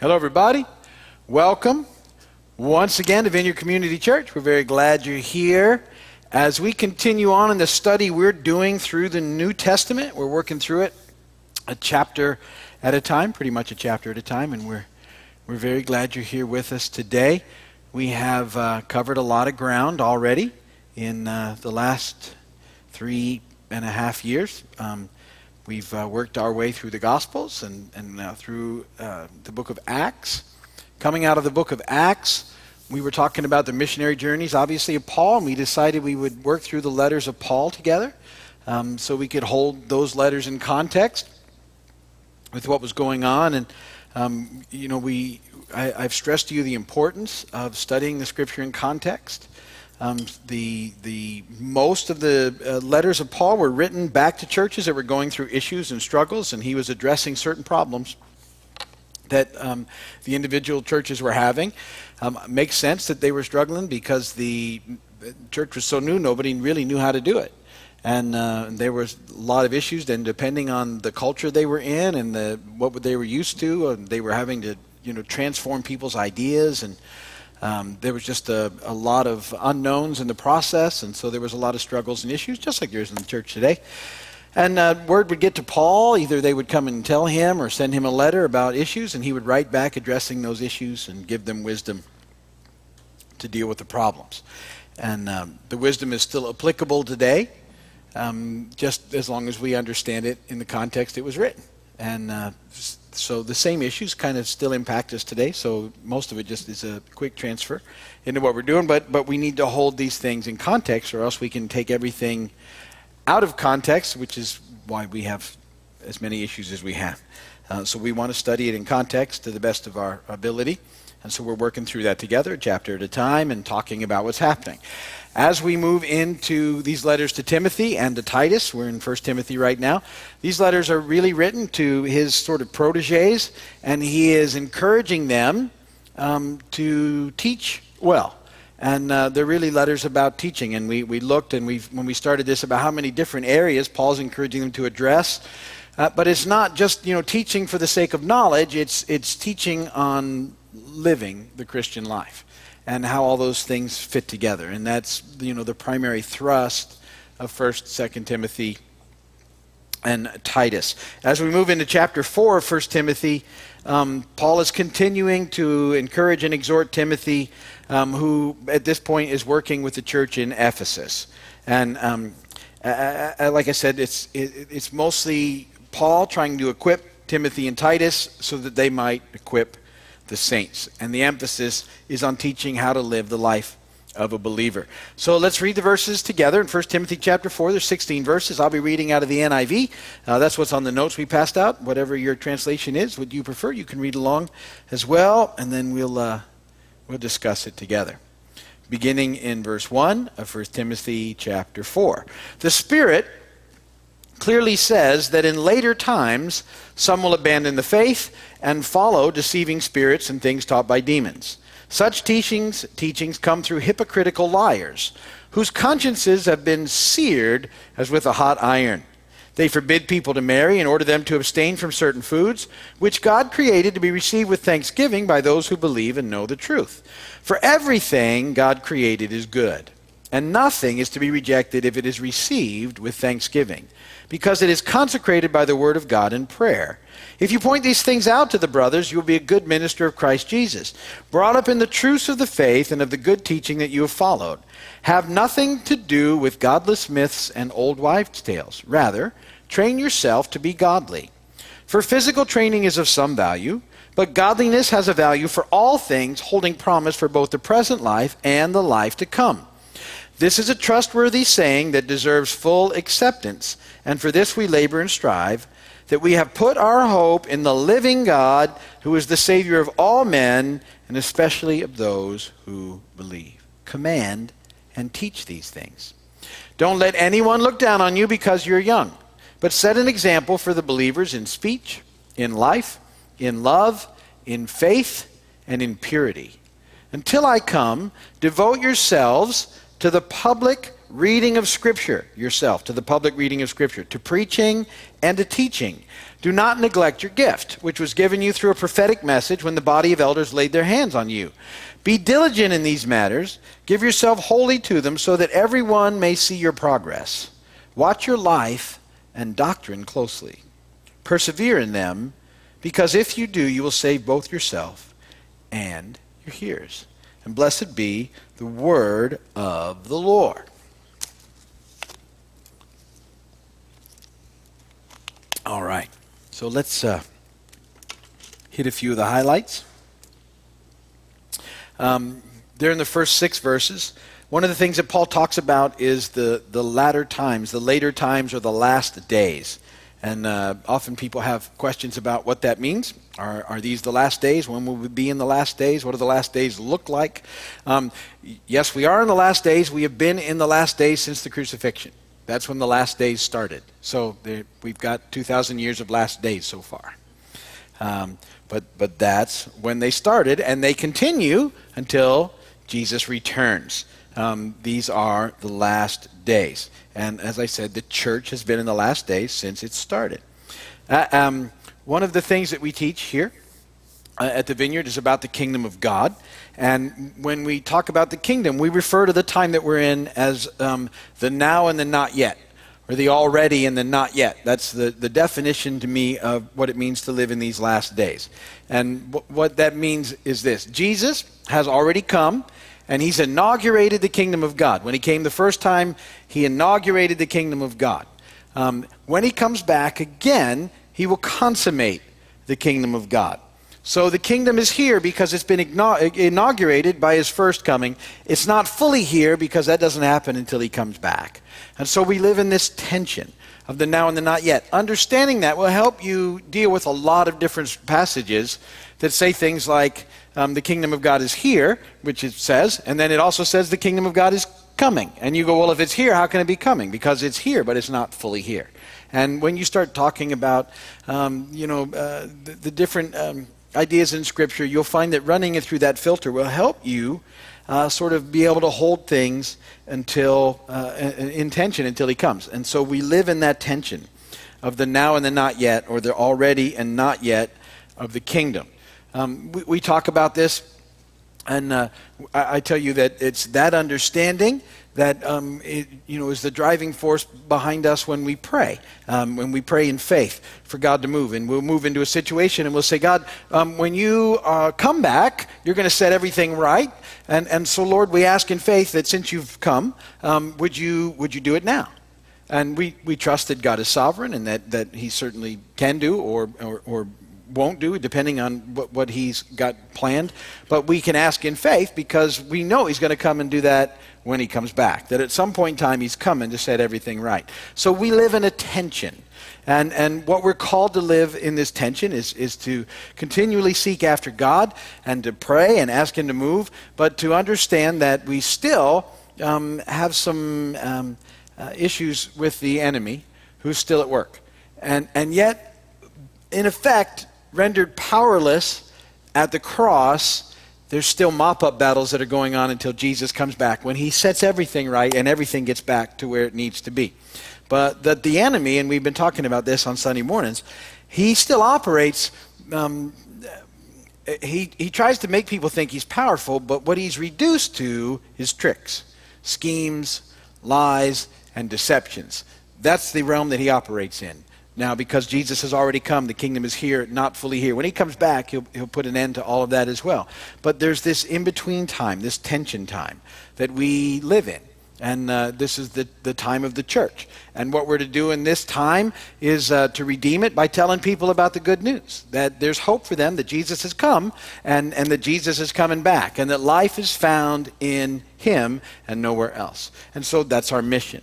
Hello, everybody. Welcome once again to Vineyard Community Church. We're very glad you're here. As we continue on in the study we're doing through the New Testament, we're working through it a chapter at a time, pretty much a chapter at a time, and we're, we're very glad you're here with us today. We have uh, covered a lot of ground already in uh, the last three and a half years. Um, We've uh, worked our way through the Gospels and, and uh, through uh, the book of Acts. Coming out of the book of Acts, we were talking about the missionary journeys, obviously, of Paul, and we decided we would work through the letters of Paul together um, so we could hold those letters in context with what was going on. And, um, you know, we, I, I've stressed to you the importance of studying the scripture in context. Um, the, the, most of the uh, letters of Paul were written back to churches that were going through issues and struggles, and he was addressing certain problems that um, the individual churches were having. Um, makes sense that they were struggling because the church was so new, nobody really knew how to do it. And uh, there was a lot of issues, and depending on the culture they were in and the, what they were used to, they were having to you know transform people's ideas and um, there was just a, a, lot of unknowns in the process, and so there was a lot of struggles and issues, just like yours in the church today. And uh, word would get to Paul. Either they would come and tell him or send him a letter about issues, and he would write back addressing those issues and give them wisdom to deal with the problems. And um, the wisdom is still applicable today, um, just as long as we understand it in the context it was written. And uh, so the same issues kind of still impact us today. So most of it just is a quick transfer into what we're doing. But but we need to hold these things in context, or else we can take everything out of context, which is why we have as many issues as we have. Uh, so we want to study it in context to the best of our ability. And so we're working through that together, chapter at a time, and talking about what's happening. As we move into these letters to Timothy and to Titus, we're in 1 Timothy right now, these letters are really written to his sort of proteges, and he is encouraging them um, to teach well. And uh, they're really letters about teaching. And we, we looked and we when we started this about how many different areas Paul's encouraging them to address. Uh, but it's not just you know teaching for the sake of knowledge. It's it's teaching on living the Christian life and how all those things fit together. And that's you know the primary thrust of First, Second Timothy, and Titus. As we move into chapter four of First Timothy, um, Paul is continuing to encourage and exhort Timothy, um, who at this point is working with the church in Ephesus. And um, I, I, like I said, it's it, it's mostly Paul trying to equip Timothy and Titus so that they might equip the saints. And the emphasis is on teaching how to live the life of a believer. So let's read the verses together in 1 Timothy chapter 4. There's 16 verses. I'll be reading out of the NIV. Uh, that's what's on the notes we passed out. Whatever your translation is, would you prefer, you can read along as well, and then we'll, uh, we'll discuss it together. Beginning in verse 1 of 1 Timothy chapter 4. The Spirit clearly says that in later times some will abandon the faith and follow deceiving spirits and things taught by demons. Such teachings, teachings come through hypocritical liars, whose consciences have been seared as with a hot iron. They forbid people to marry and order them to abstain from certain foods, which God created to be received with thanksgiving by those who believe and know the truth. For everything God created is good, and nothing is to be rejected if it is received with thanksgiving, because it is consecrated by the word of God in prayer. If you point these things out to the brothers, you will be a good minister of Christ Jesus, brought up in the truths of the faith and of the good teaching that you have followed. Have nothing to do with godless myths and old wives' tales. Rather, train yourself to be godly. For physical training is of some value, but godliness has a value for all things, holding promise for both the present life and the life to come. This is a trustworthy saying that deserves full acceptance, and for this we labor and strive that we have put our hope in the living God, who is the Savior of all men, and especially of those who believe. Command and teach these things. Don't let anyone look down on you because you're young, but set an example for the believers in speech, in life, in love, in faith, and in purity. Until I come, devote yourselves to the public reading of Scripture yourself, to the public reading of Scripture, to preaching and to teaching. Do not neglect your gift, which was given you through a prophetic message when the body of elders laid their hands on you. Be diligent in these matters, give yourself wholly to them, so that everyone may see your progress. Watch your life and doctrine closely. Persevere in them, because if you do, you will save both yourself and your hearers. And blessed be the word of the Lord. All right. So let's uh, hit a few of the highlights. Um, there in the first six verses, one of the things that Paul talks about is the, the latter times, the later times, or the last days. And uh, often people have questions about what that means. Are, are these the last days? When will we be in the last days? What do the last days look like? Um, yes, we are in the last days. We have been in the last days since the crucifixion. That's when the last days started. So there, we've got 2,000 years of last days so far. Um, but, but that's when they started, and they continue until Jesus returns. Um, these are the last days. And as I said, the church has been in the last days since it started. Uh, um, one of the things that we teach here uh, at the vineyard is about the kingdom of God. And when we talk about the kingdom, we refer to the time that we're in as um, the now and the not yet, or the already and the not yet. That's the, the definition to me of what it means to live in these last days. And w- what that means is this Jesus has already come and he's inaugurated the kingdom of God. When he came the first time, he inaugurated the kingdom of God. Um, when he comes back again, he will consummate the kingdom of God. So the kingdom is here because it's been inaugurated by his first coming. It's not fully here because that doesn't happen until he comes back. And so we live in this tension of the now and the not yet. Understanding that will help you deal with a lot of different passages that say things like, um, the kingdom of God is here, which it says, and then it also says the kingdom of God is coming. And you go, well, if it's here, how can it be coming? Because it's here, but it's not fully here. And when you start talking about, um, you know, uh, the, the, different um, ideas in Scripture, you'll find that running it through that filter will help you uh, sort of be able to hold things until uh, in tension until He comes. And so we live in that tension of the now and the not yet, or the already and not yet of the kingdom. Um, we, we, talk about this, and uh, I, I, tell you that it's that understanding that um, it, you know is the driving force behind us when we pray. Um, when we pray in faith for God to move, and we'll move into a situation, and we'll say, God, um, when you uh, come back, you're going to set everything right, and and so Lord, we ask in faith that since you've come, um, would you would you do it now? And we, we trust that God is sovereign and that, that He certainly can do or, or, or won't do, depending on what, what he's got planned. But we can ask in faith because we know he's going to come and do that when he comes back. That at some point in time he's coming to set everything right. So we live in a tension. And, and what we're called to live in this tension is, is to continually seek after God and to pray and ask Him to move, but to understand that we still um, have some um, uh, issues with the enemy who's still at work. And, and yet, in effect, rendered powerless at the cross, there's still mop up battles that are going on until Jesus comes back when he sets everything right and everything gets back to where it needs to be. But that the enemy, and we've been talking about this on Sunday mornings, he still operates. Um, he, he tries to make people think he's powerful, but what he's reduced to is tricks, schemes, lies, and deceptions. That's the realm that he operates in. Now, because Jesus has already come, the kingdom is here, not fully here. When he comes back, he'll, he'll put an end to all of that as well. But there's this in between time, this tension time that we live in. And uh, this is the, the time of the church. And what we're to do in this time is uh, to redeem it by telling people about the good news that there's hope for them, that Jesus has come, and, and that Jesus is coming back, and that life is found in him and nowhere else. And so that's our mission.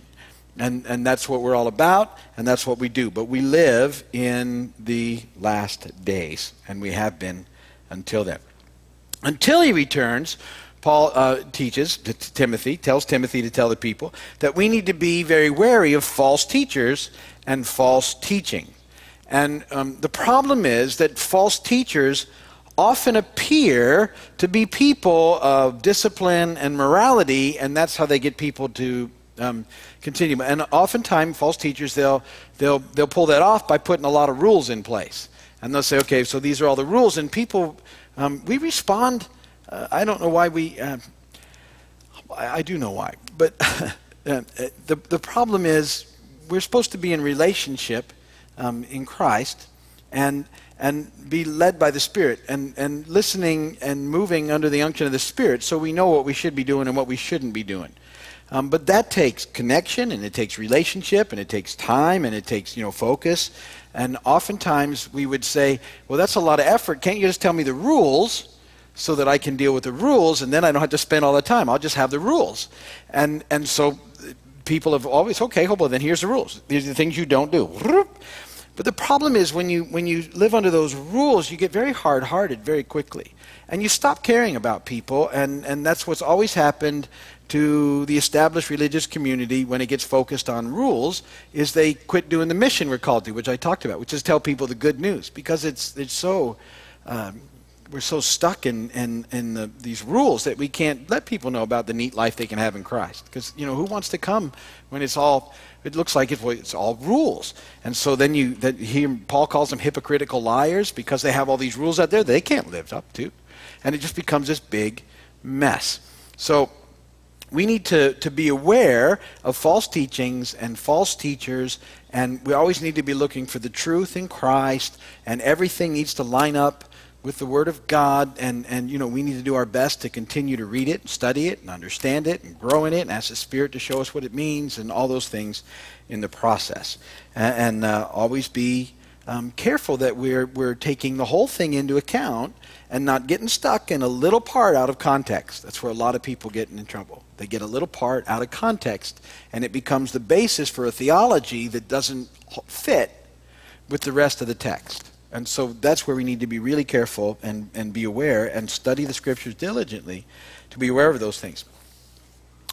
And, and that's what we're all about, and that's what we do. But we live in the last days, and we have been until then. Until he returns, Paul uh, teaches to Timothy, tells Timothy to tell the people, that we need to be very wary of false teachers and false teaching. And um, the problem is that false teachers often appear to be people of discipline and morality, and that's how they get people to um, continue. And oftentimes, false teachers, they'll, they'll, they'll pull that off by putting a lot of rules in place. And they'll say, okay, so these are all the rules. And people, um, we respond, uh, I don't know why we, uh, I, I, do know why. But uh, the, the problem is we're supposed to be in relationship um, in Christ and, and be led by the Spirit and, and listening and moving under the unction of the Spirit so we know what we should be doing and what we shouldn't be doing. Um, but that takes connection and it takes relationship and it takes time and it takes you know focus. And oftentimes we would say, well, that's a lot of effort. Can't you just tell me the rules so that I can deal with the rules and then I don't have to spend all the time? I'll just have the rules. And and so people have always okay, well then here's the rules. These are the things you don't do. But the problem is when you when you live under those rules, you get very hard-hearted very quickly. And you stop caring about people and and that's what's always happened to the established religious community when it gets focused on rules is they quit doing the mission we're called to, which I talked about, which is tell people the good news because it's it's so um, we're so stuck in in, in the, these rules that we can't let people know about the neat life they can have in Christ. Because you know who wants to come when it's all it looks like it's, it's all rules. And so then you that he Paul calls them hypocritical liars because they have all these rules out there they can't live up to, and it just becomes this big mess. So we need to, to be aware of false teachings and false teachers, and we always need to be looking for the truth in Christ, and everything needs to line up with the Word of God, and, and you know, we need to do our best to continue to read it, study it, and understand it, and grow in it, and ask the Spirit to show us what it means, and all those things in the process. And, and uh, always be um, careful that we're, we're taking the whole thing into account and not getting stuck in a little part out of context. That's where a lot of people get in trouble. They get a little part out of context, and it becomes the basis for a theology that doesn't fit with the rest of the text. And so that's where we need to be really careful and, and be aware and study the scriptures diligently to be aware of those things.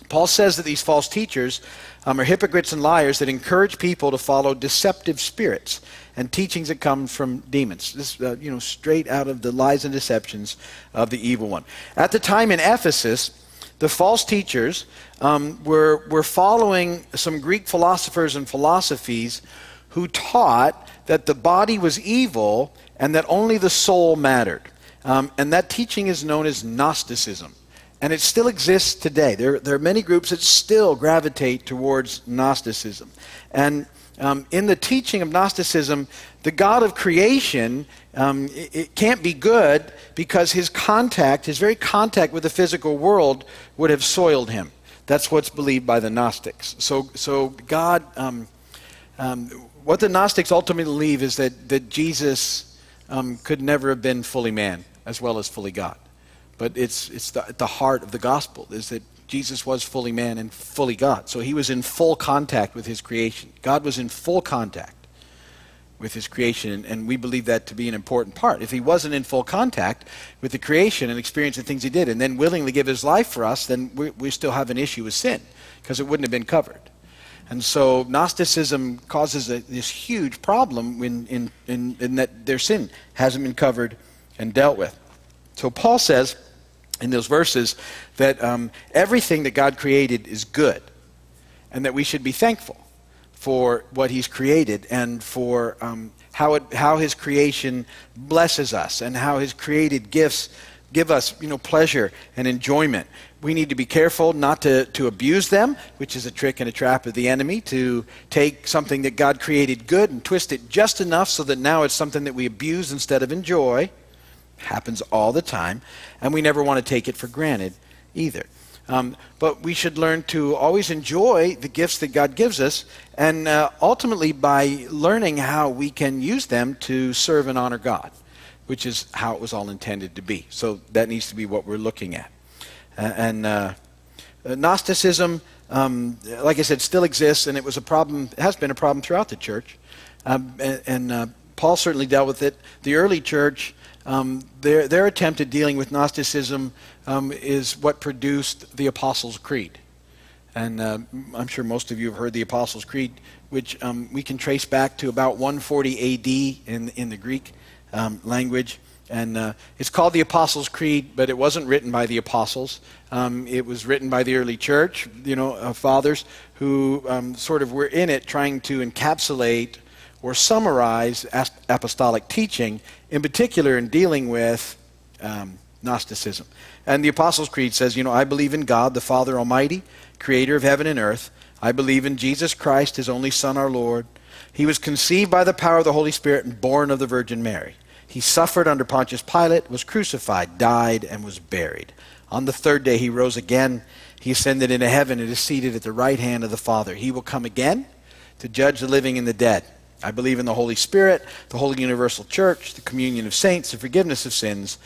Paul says that these false teachers um, are hypocrites and liars that encourage people to follow deceptive spirits and teachings that come from demons. This, uh, you know, straight out of the lies and deceptions of the evil one. At the time in Ephesus, the false teachers um, were, were following some Greek philosophers and philosophies who taught that the body was evil and that only the soul mattered. Um, and that teaching is known as Gnosticism. And it still exists today. There, there are many groups that still gravitate towards Gnosticism. And um, in the teaching of Gnosticism, the God of creation, um, it, it, can't be good because his contact, his very contact with the physical world, would have soiled him. That's what's believed by the Gnostics. So, so God, um, um what the Gnostics ultimately believe is that, that Jesus um, could never have been fully man as well as fully God. But it's, it's the, the heart of the gospel is that Jesus was fully man and fully God. So he was in full contact with his creation. God was in full contact with his creation, and we believe that to be an important part. If he wasn't in full contact with the creation and experiencing things he did, and then willingly give his life for us, then we, we still have an issue with sin because it wouldn't have been covered. And so Gnosticism causes a, this huge problem in, in, in, in that their sin hasn't been covered and dealt with. So Paul says, in those verses that um, everything that God created is good and that we should be thankful for what He's created and for um, how, it, how His creation blesses us and how His created gifts give us you know, pleasure and enjoyment. We need to be careful not to, to abuse them, which is a trick and a trap of the enemy, to take something that God created good and twist it just enough so that now it's something that we abuse instead of enjoy happens all the time, and we never want to take it for granted either. Um, but we should learn to always enjoy the gifts that God gives us, and uh, ultimately by learning how we can use them to serve and honor God, which is how it was all intended to be. So that needs to be what we're looking at. Uh, and uh, Gnosticism, um, like I said, still exists, and it was a problem. Has been a problem throughout the church, um, and, and uh, Paul certainly dealt with it. The early church um, their, their attempt at dealing with Gnosticism um, is what produced the Apostles' Creed. And uh, I'm sure most of you have heard the Apostles' Creed, which um, we can trace back to about 140 AD in, in the Greek um, language. And uh, it's called the Apostles' Creed, but it wasn't written by the apostles. Um, it was written by the early church, you know, uh, fathers who um, sort of were in it trying to encapsulate or summarize apostolic teaching, in particular in dealing with um, Gnosticism. And the Apostles' Creed says, you know, I believe in God, the Father Almighty, creator of heaven and earth. I believe in Jesus Christ, his only Son, our Lord. He was conceived by the power of the Holy Spirit and born of the Virgin Mary. He suffered under Pontius Pilate, was crucified, died, and was buried. On the third day, he rose again. He ascended into heaven and is seated at the right hand of the Father. He will come again to judge the living and the dead. I believe in the Holy Spirit, the Holy Universal Church, the communion of saints, the forgiveness of sins,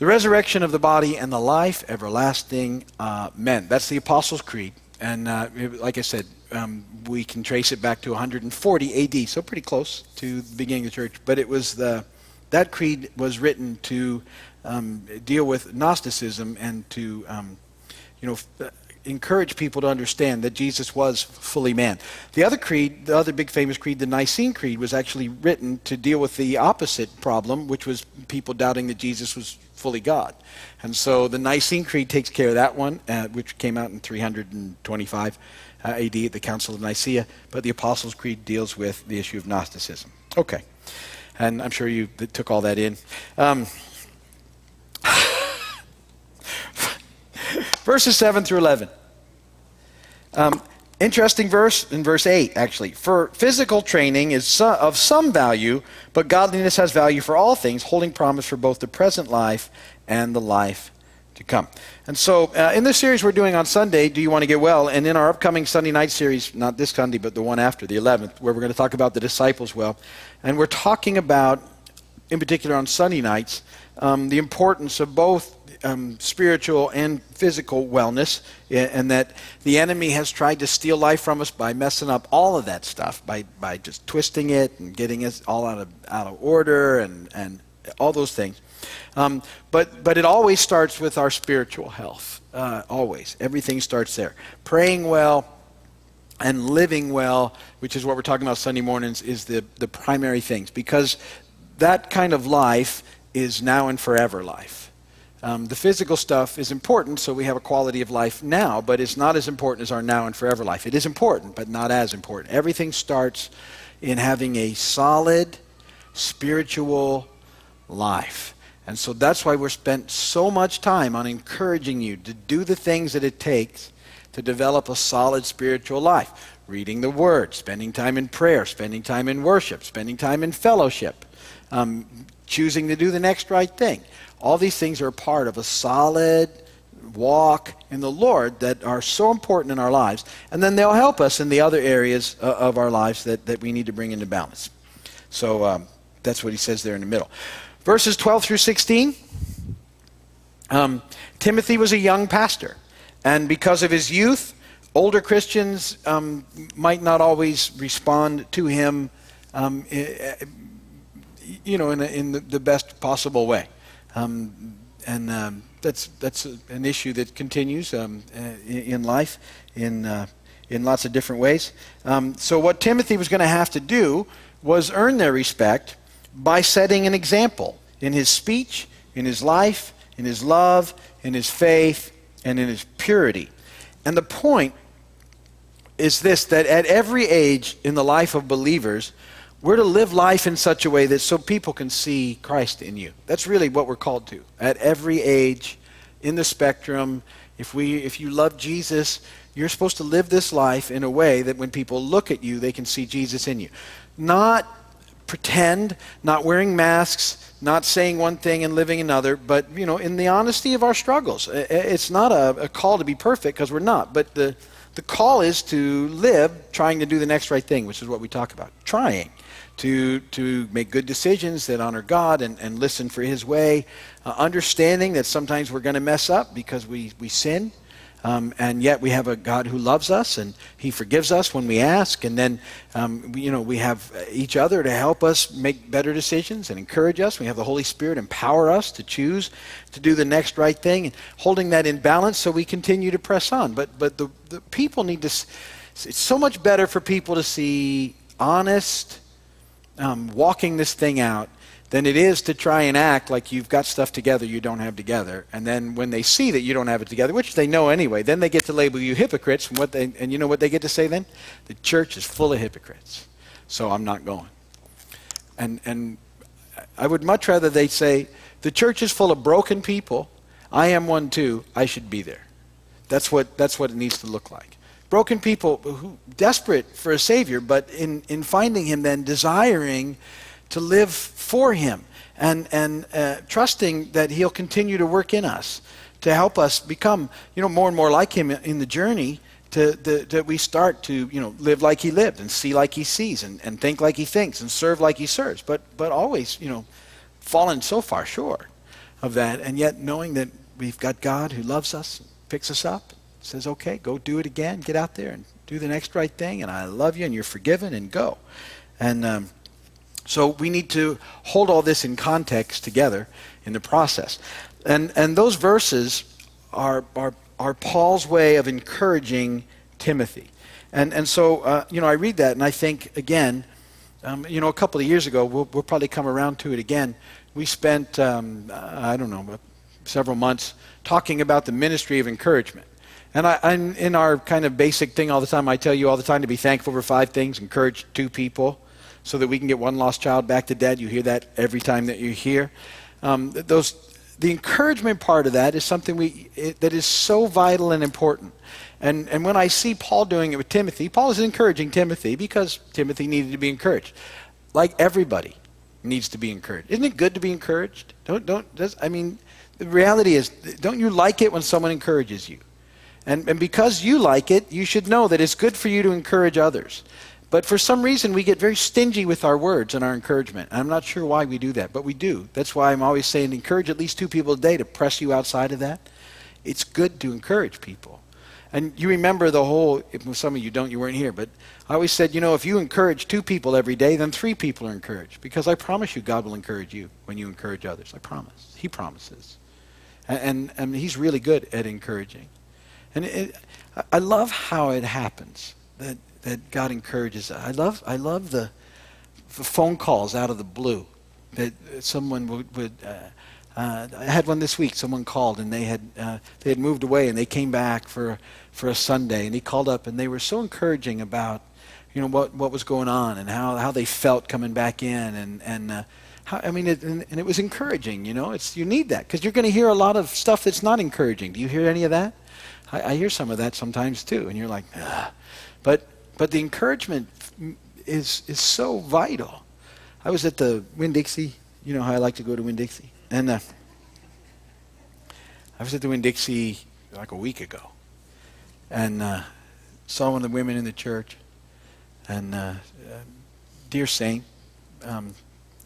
the resurrection of the body, and the life everlasting. Amen. That's the Apostles' Creed. And uh, like I said, um, we can trace it back to 140 AD, so pretty close to the beginning of the church. But it was the that creed was written to um, deal with Gnosticism and to um, you know encourage people to understand that Jesus was fully man. The other creed, the other big famous creed, the Nicene Creed, was actually written to deal with the opposite problem, which was people doubting that Jesus was fully God. And so the Nicene Creed takes care of that one, uh, which came out in 325 uh, AD at the Council of Nicaea. But the Apostles' Creed deals with the issue of Gnosticism. Okay. And I'm sure you took all that in. Um, verses 7 through 11. Um, interesting verse in verse 8, actually. For physical training is of some value, but godliness has value for all things, holding promise for both the present life and the life to come. And so, uh, in this series we're doing on Sunday, Do You Want to Get Well? And in our upcoming Sunday night series, not this Sunday, but the one after, the 11th, where we're going to talk about the disciples well. And we're talking about, in particular on Sunday nights, um, the importance of both um, spiritual and physical wellness, and that the enemy has tried to steal life from us by messing up all of that stuff, by, by just twisting it and getting us all out of, out of order and, and all those things. Um, but, but it always starts with our spiritual health. Uh, always. Everything starts there. Praying well and living well, which is what we're talking about Sunday mornings, is the, the primary things. Because that kind of life is now and forever life. Um, the physical stuff is important, so we have a quality of life now, but it's not as important as our now and forever life. It is important, but not as important. Everything starts in having a solid spiritual life. And so that's why we're spent so much time on encouraging you to do the things that it takes to develop a solid spiritual life. Reading the Word, spending time in prayer, spending time in worship, spending time in fellowship, um, choosing to do the next right thing. All these things are part of a solid walk in the Lord that are so important in our lives. And then they'll help us in the other areas uh, of our lives that, that we need to bring into balance. So um, that's what he says there in the middle. Verses 12 through 16. Um, Timothy was a young pastor, and because of his youth, older Christians um, might not always respond to him, um, you know, in, a, in the, best possible way. Um, and um, that's that's an issue that continues um, in life in uh, in lots of different ways. so what Timothy was going to have to do was earn their respect by setting an example in his speech, in his life, in his love, in his faith, and in his purity. And the point is this that at every age in the life of believers, we're to live life in such a way that so people can see Christ in you. That's really what we're called to. At every age in the spectrum, if we if you love Jesus, you're supposed to live this life in a way that when people look at you, they can see Jesus in you. Not pretend, not wearing masks, not saying one thing and living another, but you know, in the honesty of our struggles. It's not a, a call to be perfect because we're not, but the the call is to live trying to do the next right thing, which is what we talk about. Trying to to make good decisions that honor God and, and listen for His way, uh, understanding that sometimes we're going to mess up because we we sin. Um, and yet we have a God who loves us and He forgives us when we ask. And then, um, you know, we have each other to help us make better decisions and encourage us. We have the Holy Spirit empower us to choose to do the next right thing and holding that in balance so we continue to press on. But, but the, the people need to, it's so much better for people to see honest, um, walking this thing out than it is to try and act like you've got stuff together you don't have together. And then when they see that you don't have it together, which they know anyway, then they get to label you hypocrites. And, what they, and you know what they get to say then? The church is full of hypocrites, so I'm not going. And, and I would much rather they say, the church is full of broken people. I am one too. I should be there. That's what, that's what it needs to look like. Broken people who desperate for a Savior, but in, in finding Him, then desiring to live for Him and, and uh, trusting that He'll continue to work in us to help us become you know, more and more like Him in the journey. To, that we start to you know live like he lived and see like he sees and, and think like he thinks and serve like he serves but but always you know fallen so far short of that and yet knowing that we've got god who loves us picks us up says okay go do it again get out there and do the next right thing and i love you and you're forgiven and go and um, so we need to hold all this in context together in the process. And, and those verses are, are, are Paul's way of encouraging Timothy. And, and so, uh, you know, I read that and I think, again, um, you know, a couple of years ago, we'll, we'll probably come around to it again. We spent, um, I don't know, several months talking about the ministry of encouragement. And I, am in our kind of basic thing all the time, I tell you all the time to be thankful for five things, encourage two people, so that we can get one lost child back to dad. You hear that every time that you're here. Um, those, the encouragement part of that is something we, it, that is so vital and important. And, and when I see Paul doing it with Timothy, Paul is encouraging Timothy because Timothy needed to be encouraged. Like everybody needs to be encouraged. Isn't it good to be encouraged? Don't, don't, I mean, the reality is, don't you like it when someone encourages you? And, and because you like it, you should know that it's good for you to encourage others. But for some reason, we get very stingy with our words and our encouragement. I'm not sure why we do that, but we do. That's why I'm always saying encourage at least two people a day to press you outside of that. It's good to encourage people. And you remember the whole, some of you don't, you weren't here, but I always said, you know, if you encourage two people every day, then three people are encouraged. Because I promise you, God will encourage you when you encourage others. I promise. He promises. And, and, and He's really good at encouraging. And it, I love how it happens. That that God encourages. I love, I love the, the phone calls out of the blue that someone would. would uh, uh, I had one this week. Someone called and they had uh, they had moved away and they came back for for a Sunday and he called up and they were so encouraging about you know what what was going on and how how they felt coming back in and and uh, how, I mean it, and, and, it was encouraging. You know, it's you need that because you're going to hear a lot of stuff that's not encouraging. Do you hear any of that? I, I hear some of that sometimes too, and you're like, Ugh. but but the encouragement is, is so vital. I was at the Winn Dixie. You know how I like to go to Winn Dixie? And uh, I was at the Winn Dixie like a week ago. And uh, saw one of the women in the church. And uh dear saint, um,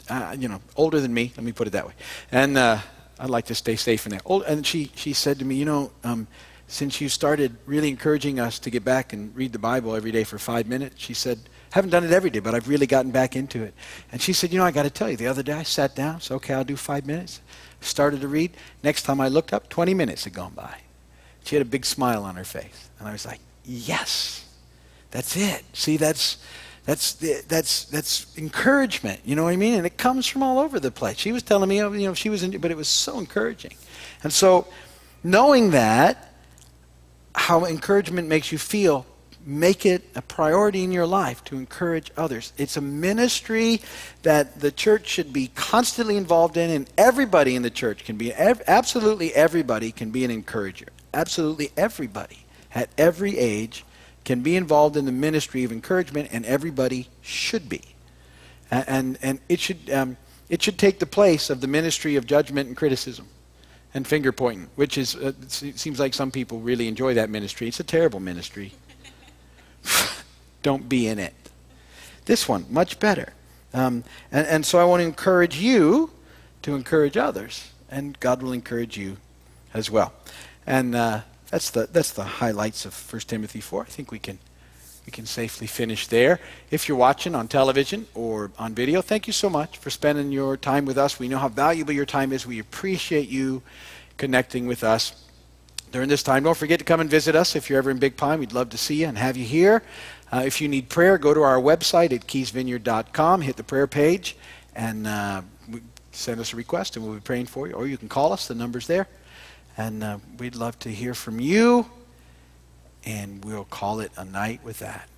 uh, you know, older than me, let me put it that way. And uh, I'd like to stay safe in there. Old, and she, she said to me, you know, um, since you started really encouraging us to get back and read the Bible every day for five minutes, she said, haven't done it every day, but I've really gotten back into it. And she said, you know, I got to tell you, the other day I sat down, so okay, I'll do five minutes. Started to read. Next time I looked up, 20 minutes had gone by. She had a big smile on her face. And I was like, yes, that's it. See, that's, that's, that's, that's encouragement. You know what I mean? And it comes from all over the place. She was telling me, you know, she was, in, but it was so encouraging. And so knowing that, how encouragement makes you feel, make it a priority in your life to encourage others. It's a ministry that the church should be constantly involved in, and everybody in the church can be, absolutely everybody can be an encourager. Absolutely everybody at every age can be involved in the ministry of encouragement, and everybody should be. And, and, and it, should, um, it should take the place of the ministry of judgment and criticism and finger pointing, which is, uh, seems like some people really enjoy that ministry. It's a terrible ministry. Don't be in it. This one, much better. Um, and, and so I want to encourage you to encourage others, and God will encourage you as well. And uh, that's, the, that's the highlights of 1 Timothy 4. I think we can we can safely finish there. If you're watching on television or on video, thank you so much for spending your time with us. We know how valuable your time is. We appreciate you connecting with us during this time. Don't forget to come and visit us if you're ever in Big Pine. We'd love to see you and have you here. Uh, if you need prayer, go to our website at keysvineyard.com, hit the prayer page, and uh, send us a request and we'll be praying for you. Or you can call us, the number's there. And uh, we'd love to hear from you. And we'll call it a night with that.